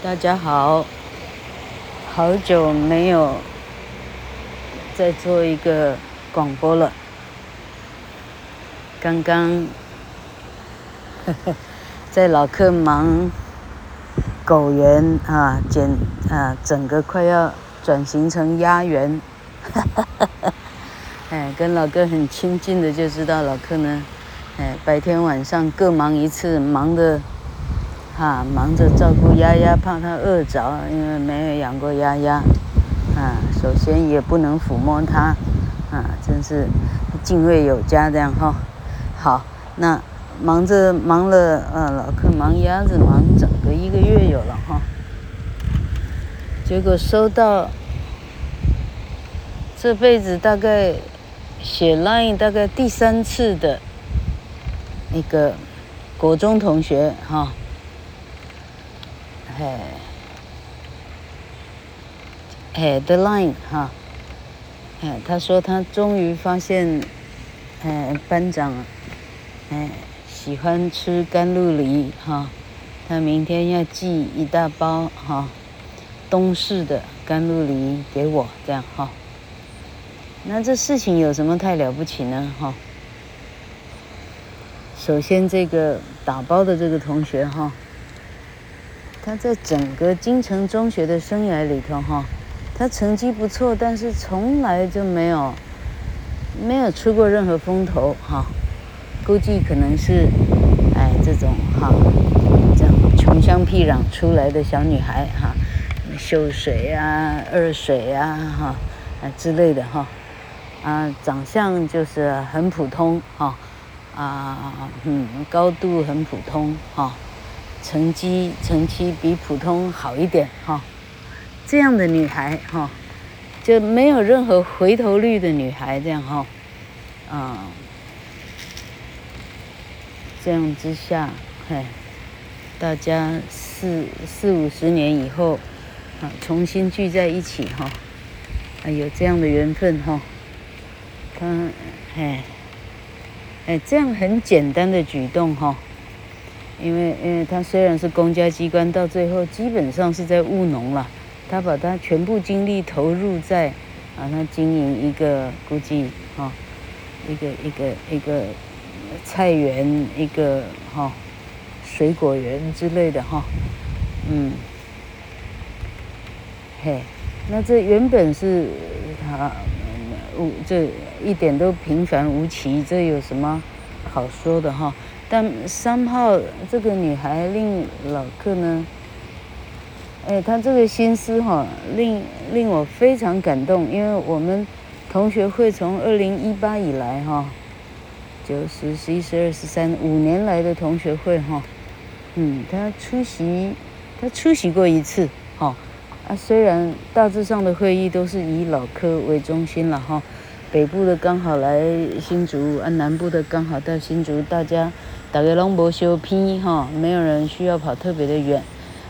大家好，好久没有再做一个广播了。刚刚 在老客忙狗园啊，剪啊，整个快要转型成鸭园。哎，跟老哥很亲近的就知道，老客呢，哎，白天晚上各忙一次，忙的。啊，忙着照顾鸭鸭，怕它饿着，因为没有养过鸭鸭。啊，首先也不能抚摸它，啊，真是敬畏有加这样哈。好，那忙着忙了，呃，老客忙鸭子忙整个一个月有了哈。结果收到这辈子大概写 line 大概第三次的一个国中同学哈。哎，the line 哈，哎，他说他终于发现，哎，班长，哎，喜欢吃甘露梨哈，他明天要寄一大包哈，东市的甘露梨给我，这样哈。那这事情有什么太了不起呢哈？首先，这个打包的这个同学哈。他在整个金城中学的生涯里头，哈，他成绩不错，但是从来就没有没有出过任何风头，哈。估计可能是，哎，这种哈，这样穷乡僻壤出来的小女孩，哈，秀水啊、二水啊，哈，啊之类的，哈，啊，长相就是很普通，哈，啊，嗯，高度很普通，哈。成绩成绩比普通好一点哈，这样的女孩哈，就没有任何回头率的女孩这样哈，啊，这样之下，嘿，大家四四五十年以后，啊，重新聚在一起哈，啊，有这样的缘分哈，他，哎，哎，这样很简单的举动哈。因为，因为他虽然是公家机关，到最后基本上是在务农了。他把他全部精力投入在，啊，他经营一个估计哈，一个一个一个菜园，一个哈水果园之类的哈，嗯，嘿，那这原本是他无这一点都平凡无奇，这有什么好说的哈？但三号这个女孩令老客呢，哎，她这个心思哈，令令我非常感动，因为我们同学会从二零一八以来哈，九十十一十二十三五年来的同学会哈，嗯，她出席，她出席过一次哈，啊，虽然大致上的会议都是以老客为中心了哈，北部的刚好来新竹，啊，南部的刚好到新竹，大家。大家拢无相偏哈，没有人需要跑特别的远，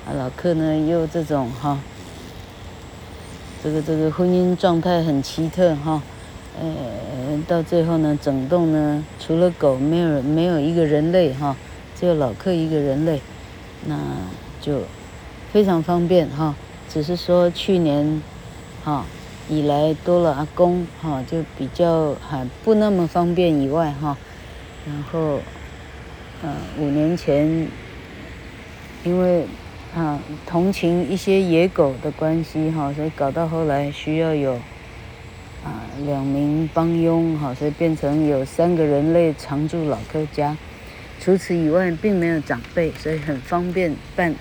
啊，老客呢又这种哈，这个这个婚姻状态很奇特哈，呃，到最后呢，整栋呢除了狗没有，没有一个人类哈，只有老客一个人类，那就非常方便哈，只是说去年哈以来多了阿公哈，就比较还不那么方便以外哈，然后。五年前，因为啊同情一些野狗的关系哈，所以搞到后来需要有啊两名帮佣哈，所以变成有三个人类常驻老客家。除此以外，并没有长辈，所以很方便办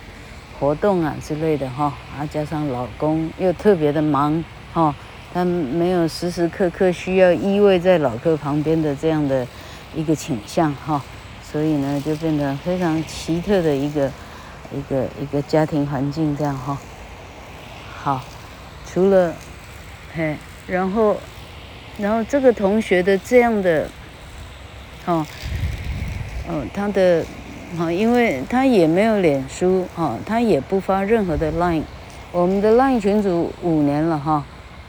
活动啊之类的哈。啊，加上老公又特别的忙哈，他没有时时刻刻需要依偎在老客旁边的这样的一个倾向哈。所以呢，就变得非常奇特的一个一个一个家庭环境，这样哈。好，除了嘿，然后然后这个同学的这样的哦哦，他的啊，因为他也没有脸书哈，他也不发任何的 line。我们的 line 群组五年了哈，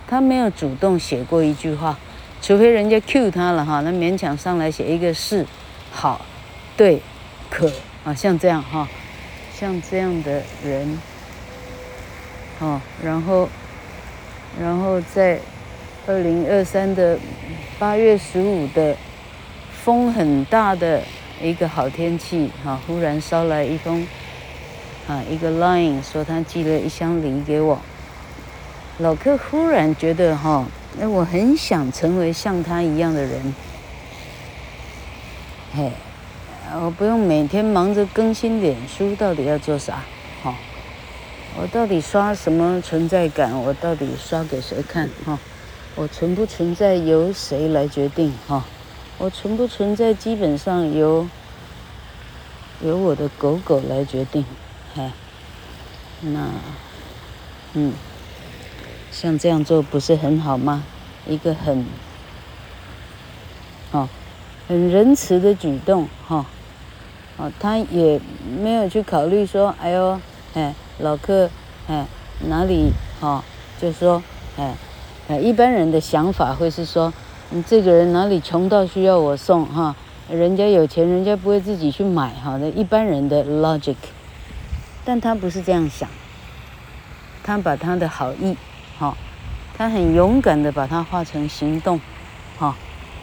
他没有主动写过一句话，除非人家 cue 他了哈，那勉强上来写一个是好。对，可啊，像这样哈，像这样的人，哦，然后，然后在二零二三的八月十五的风很大的一个好天气，哈、忽然捎来一封啊一个 line 说他寄了一箱梨给我。老克忽然觉得哈，哎，我很想成为像他一样的人。嘿，我不用每天忙着更新脸书，到底要做啥？哈，我到底刷什么存在感？我到底刷给谁看？哈，我存不存在由谁来决定？哈，我存不存在基本上由由我的狗狗来决定。嘿，那，嗯，像这样做不是很好吗？一个很，哦。很仁慈的举动，哈，哦，哦他也没有去考虑说，哎呦，哎，老客，哎，哪里，哈，就说，哎，哎，一般人的想法会是说，你这个人哪里穷到需要我送，哈，人家有钱，人家不会自己去买，哈，那一般人的 logic，但他不是这样想，他把他的好意，哈，他很勇敢的把它化成行动，哈。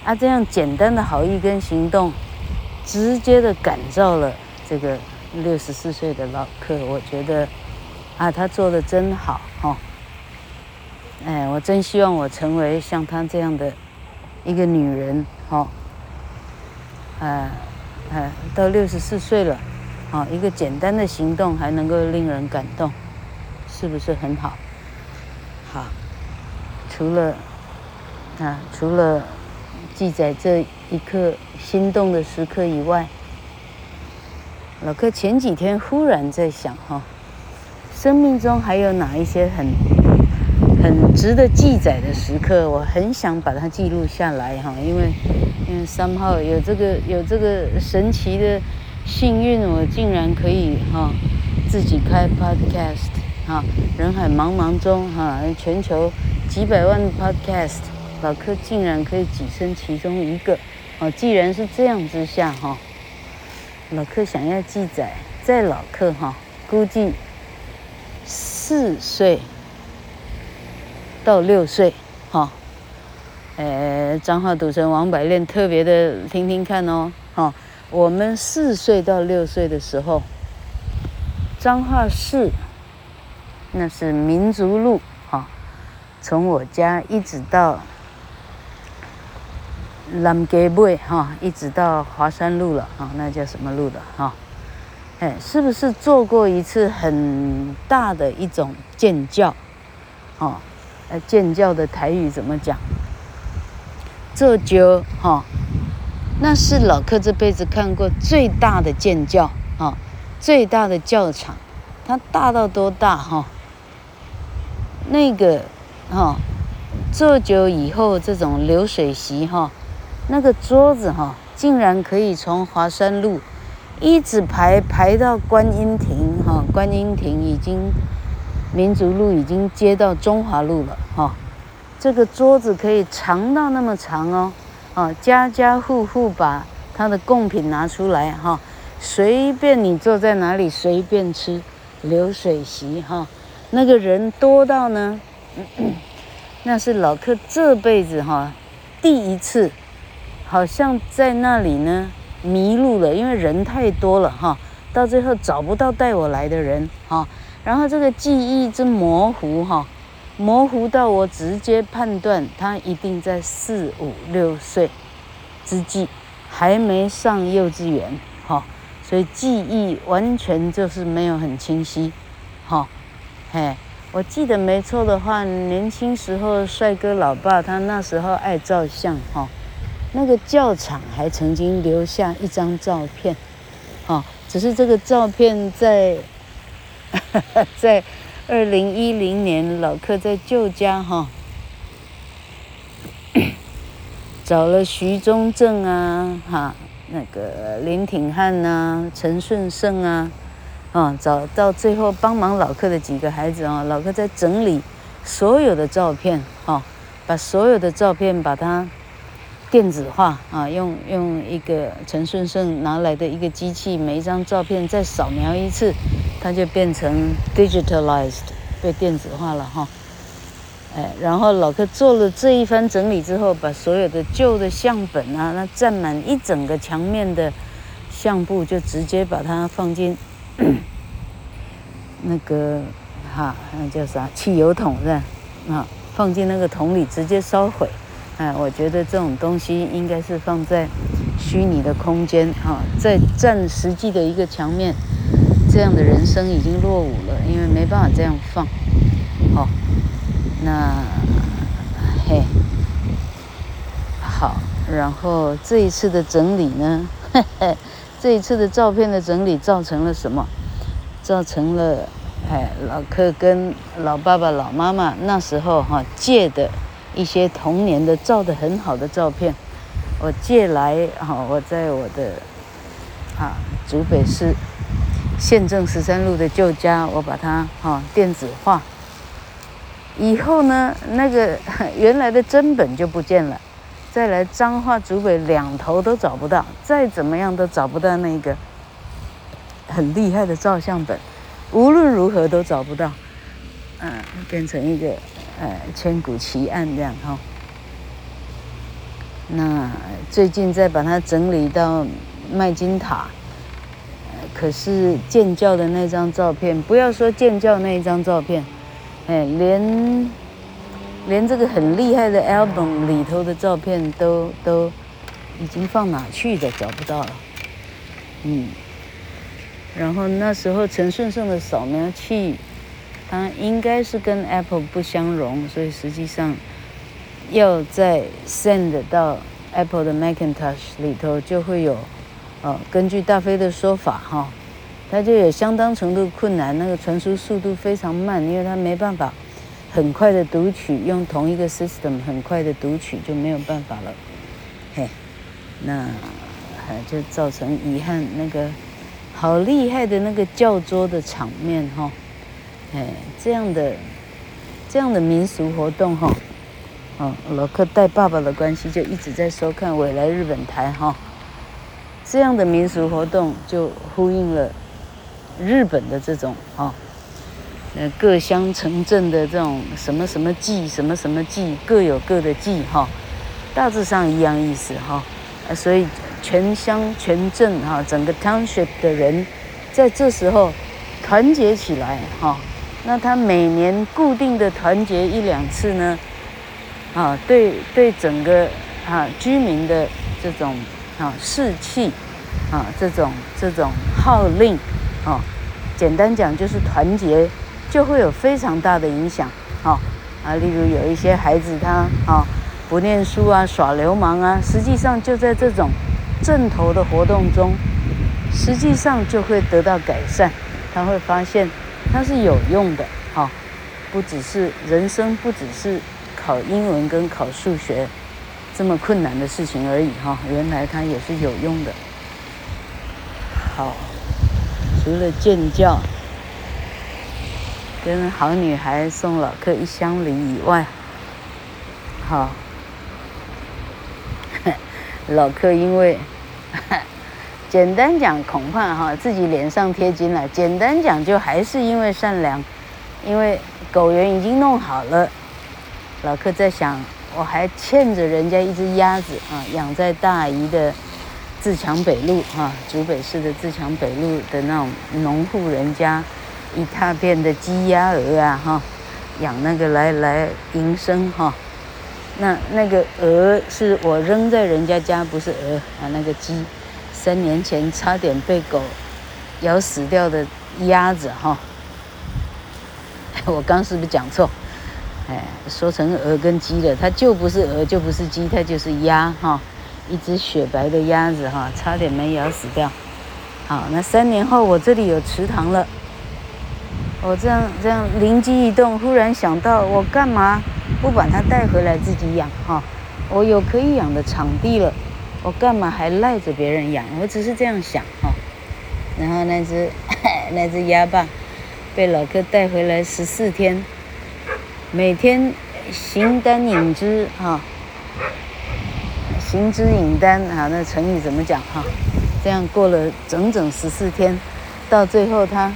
啊，这样简单的好意跟行动，直接的感召了这个六十四岁的老客。我觉得，啊，他做的真好，哈。哎，我真希望我成为像他这样的一个女人，哈。哎，哎，到六十四岁了，啊，一个简单的行动还能够令人感动，是不是很好？好，除了，啊，除了。记载这一刻心动的时刻以外，老克前几天忽然在想哈，生命中还有哪一些很很值得记载的时刻？我很想把它记录下来哈，因为因为 somehow 有这个有这个神奇的幸运，我竟然可以哈自己开 podcast 哈，人海茫茫中哈，全球几百万 podcast。老柯竟然可以跻身其中一个，哦，既然是这样之下哈，老客想要记载，在老客哈，估计四岁到六岁哈，呃，彰化赌神王百炼特别的听听看哦，哈，我们四岁到六岁的时候，彰化市那是民族路哈，从我家一直到。南街尾哈，一直到华山路了哈，那叫什么路的哈？哎，是不是做过一次很大的一种建教？哦，呃，建教的台语怎么讲？做醮哈，那是老客这辈子看过最大的建教啊，最大的教场，它大到多大哈？那个哈，做醮以后这种流水席哈。那个桌子哈，竟然可以从华山路一直排排到观音亭哈，观音亭已经民族路已经接到中华路了哈。这个桌子可以长到那么长哦，啊，家家户户把他的贡品拿出来哈，随便你坐在哪里随便吃，流水席哈，那个人多到呢，那是老客这辈子哈第一次。好像在那里呢迷路了，因为人太多了哈，到最后找不到带我来的人哈，然后这个记忆之模糊哈，模糊到我直接判断他一定在四五六岁之际，还没上幼稚园哈，所以记忆完全就是没有很清晰哈，嘿，我记得没错的话，年轻时候帅哥老爸他那时候爱照相哈。那个教场还曾经留下一张照片，哦，只是这个照片在 在二零一零年老客在旧家哈，找了徐中正啊哈，那个林挺汉呐，陈顺胜啊，啊，找到最后帮忙老客的几个孩子啊，老客在整理所有的照片，哈，把所有的照片把它。电子化啊，用用一个陈顺胜拿来的一个机器，每一张照片再扫描一次，它就变成 digitalized 被电子化了哈。哎，然后老柯做了这一番整理之后，把所有的旧的相本啊，那占满一整个墙面的相簿，就直接把它放进 那个哈，那叫啥汽油桶是吧？啊，放进那个桶里直接烧毁。哎，我觉得这种东西应该是放在虚拟的空间哈，在占实际的一个墙面，这样的人生已经落伍了，因为没办法这样放，好。那嘿，好，然后这一次的整理呢，嘿嘿，这一次的照片的整理造成了什么？造成了哎，老柯跟老爸爸、老妈妈那时候哈借的一些童年的照得很好的照片，我借来哈，我在我的啊竹北市县政十三路的旧家，我把它哈电子化。以后呢，那个原来的真本就不见了，再来彰化竹北两头都找不到，再怎么样都找不到那个很厉害的照相本，无论如何都找不到，嗯，变成一个呃千古奇案这样哈。那最近再把它整理到麦金塔，可是建教的那张照片，不要说建教那一张照片。哎，连连这个很厉害的 album 里头的照片都都已经放哪去的，找不到了。嗯，然后那时候陈顺胜的扫描器，它应该是跟 Apple 不相容，所以实际上要再 send 到 Apple 的 Macintosh 里头，就会有，哦，根据大飞的说法，哈。它就有相当程度困难，那个传输速度非常慢，因为它没办法很快的读取，用同一个 system 很快的读取就没有办法了，嘿，那还就造成遗憾。那个好厉害的那个教桌的场面哈，哎，这样的这样的民俗活动哈，哦，老柯带爸爸的关系就一直在收看未来日本台哈，这样的民俗活动就呼应了。日本的这种啊，呃，各乡城镇的这种什么什么祭，什么什么祭，各有各的祭哈，大致上一样意思哈，所以全乡全镇哈，整个 township 的人在这时候团结起来哈，那他每年固定的团结一两次呢，啊，对对整个啊居民的这种啊士气啊这种这种号令。啊，简单讲就是团结，就会有非常大的影响。啊，啊，例如有一些孩子他啊、不念书啊耍流氓啊，实际上就在这种阵头的活动中，实际上就会得到改善。他会发现它是有用的。哦，不只是人生，不只是考英文跟考数学这么困难的事情而已。哈、原来它也是有用的。好。除了建教跟好女孩送老客一箱礼以外，好，老客因为简单讲，恐怕哈自己脸上贴金了。简单讲，就还是因为善良，因为狗园已经弄好了。老柯在想，我还欠着人家一只鸭子啊，养在大姨的。自强北路哈，竹北市的自强北路的那种农户人家，一大片的鸡鸭鹅啊哈，养那个来来营生哈。那那个鹅是我扔在人家家，不是鹅啊，那个鸡，三年前差点被狗咬死掉的鸭子哈。我刚是不是讲错？哎，说成鹅跟鸡了，它就不是鹅，就不是鸡，它就是鸭哈。一只雪白的鸭子哈，差点没咬死掉。好，那三年后我这里有池塘了，我这样这样灵机一动，忽然想到，我干嘛不把它带回来自己养哈？我有可以养的场地了，我干嘛还赖着别人养？我只是这样想哈。然后那只 那只鸭爸被老哥带回来十四天，每天形单影只哈。形之影单啊，那成语怎么讲哈？这样过了整整十四天，到最后他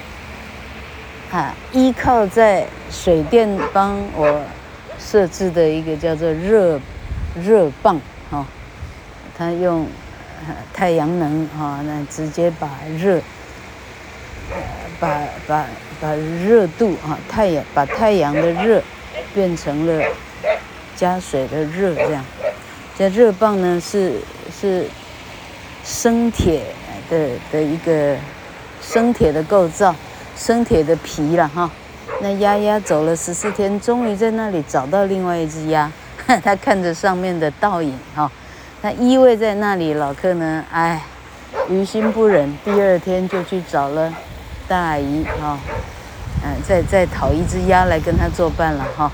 啊，依靠在水电帮我设置的一个叫做热热棒哈，他用太阳能哈，那直接把热把把把热度啊太阳把太阳的热变成了加水的热这样，这热棒呢是是生铁的的一个生铁的构造。生铁的皮了哈，那鸭鸭走了十四天，终于在那里找到另外一只鸭。它看着上面的倒影哈，他依偎在那里。老客呢，哎，于心不忍，第二天就去找了大姨哈，嗯，再再讨一只鸭来跟他作伴了哈。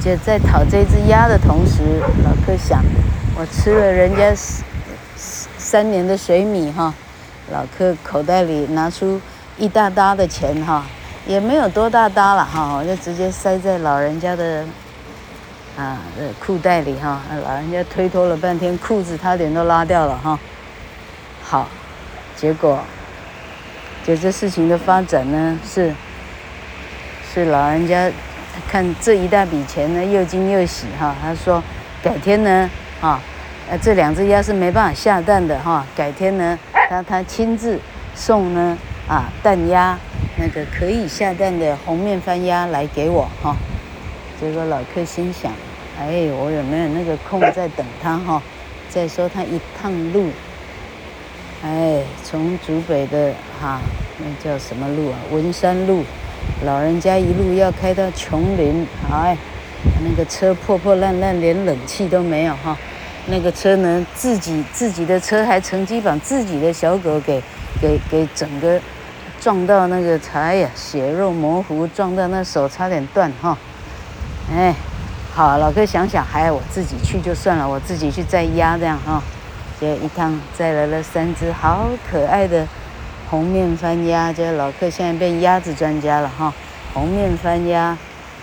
就在讨这只鸭的同时，老客想，我吃了人家三年的水米哈。老客口袋里拿出一大沓的钱哈，也没有多大沓了哈，我就直接塞在老人家的啊的裤袋里哈。老人家推脱了半天，裤子差点都拉掉了哈。好，结果就这事情的发展呢，是是老人家看这一大笔钱呢，又惊又喜哈。他说改天呢，啊，呃，这两只鸭是没办法下蛋的哈，改天呢。他他亲自送呢啊蛋鸭那个可以下蛋的红面番鸭来给我哈，结果老客心想，哎，我有没有那个空在等他哈？再说他一趟路，哎，从竹北的哈那叫什么路啊？文山路，老人家一路要开到琼林，哎，那个车破破烂烂，连冷气都没有哈。那个车呢，自己自己的车还乘机把自己的小狗给给给整个撞到那个哎呀，血肉模糊，撞到那手差点断哈。哎，好，老客想想，还我自己去就算了，我自己去载鸭这样哈。这一趟载来了三只好可爱的红面番鸭，这老客现在变鸭子专家了哈。红面番鸭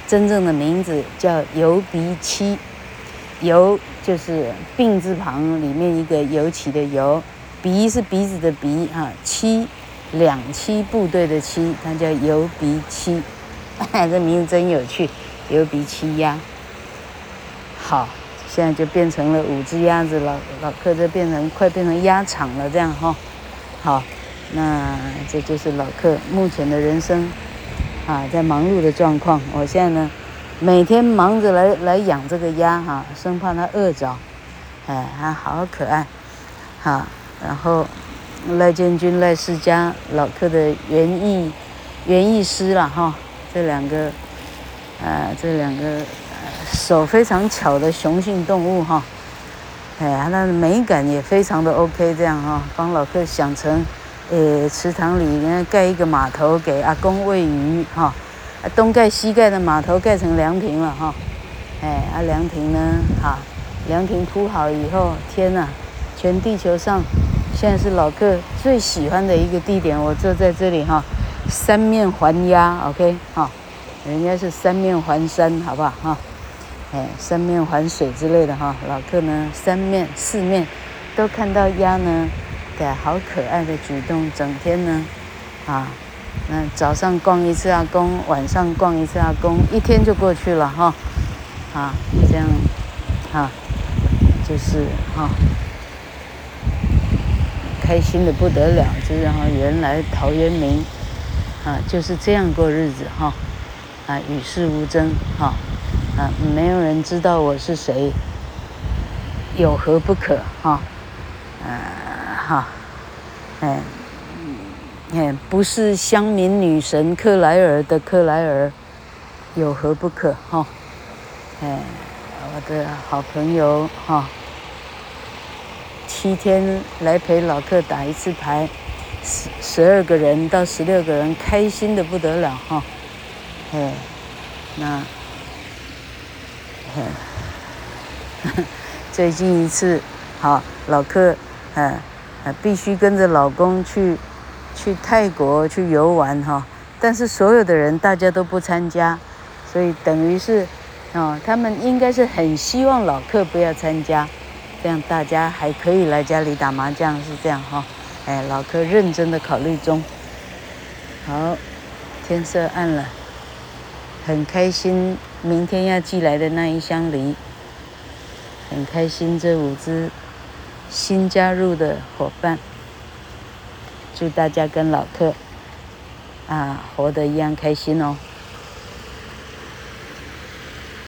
真正的名字叫油鼻七，油。就是病字旁里面一个尤其的尤，鼻是鼻子的鼻哈，七两栖部队的栖，它叫油鼻七，这名字真有趣，油鼻七鸭。好，现在就变成了五只鸭子了，老客这变成快变成鸭场了这样哈。好，那这就是老客目前的人生啊，在忙碌的状况。我现在呢。每天忙着来来养这个鸭哈，生怕它饿着，哎，还好可爱，哈。然后赖建军、赖世家老客的园艺园艺师了哈，这两个，呃，这两个手非常巧的雄性动物哈，哎，它的美感也非常的 OK，这样哈，帮老客想成，呃，池塘里面盖一个码头给阿公喂鱼哈。东盖西盖的码头盖成凉亭了哈，哎，啊凉亭呢，哈，凉亭铺好以后，天呐，全地球上现在是老客最喜欢的一个地点，我坐在这里哈，三面环压，OK 哈，人家是三面环山，好不好？哈？哎，三面环水之类的哈，老客呢三面四面都看到鸭呢，对，好可爱的举动，整天呢，啊。那早上逛一次阿公，晚上逛一次阿公，一天就过去了哈，啊，这样，哈，就是哈，开心的不得了，就是哈，原来陶渊明，啊，就是这样过日子哈，啊，与世无争哈，啊没有人知道我是谁，有何不可哈，啊，哈，哎。哎，不是乡民女神克莱尔的克莱尔，有何不可哈？哎，我的好朋友哈，七天来陪老客打一次牌，十十二个人到十六个人，开心的不得了哈。哎，那，最近一次，好老客，呃，呃，必须跟着老公去。去泰国去游玩哈，但是所有的人大家都不参加，所以等于是，哦，他们应该是很希望老客不要参加，这样大家还可以来家里打麻将，是这样哈，哎，老客认真的考虑中。好，天色暗了，很开心。明天要寄来的那一箱梨，很开心。这五只新加入的伙伴，祝大家跟老客啊活得一样开心哦。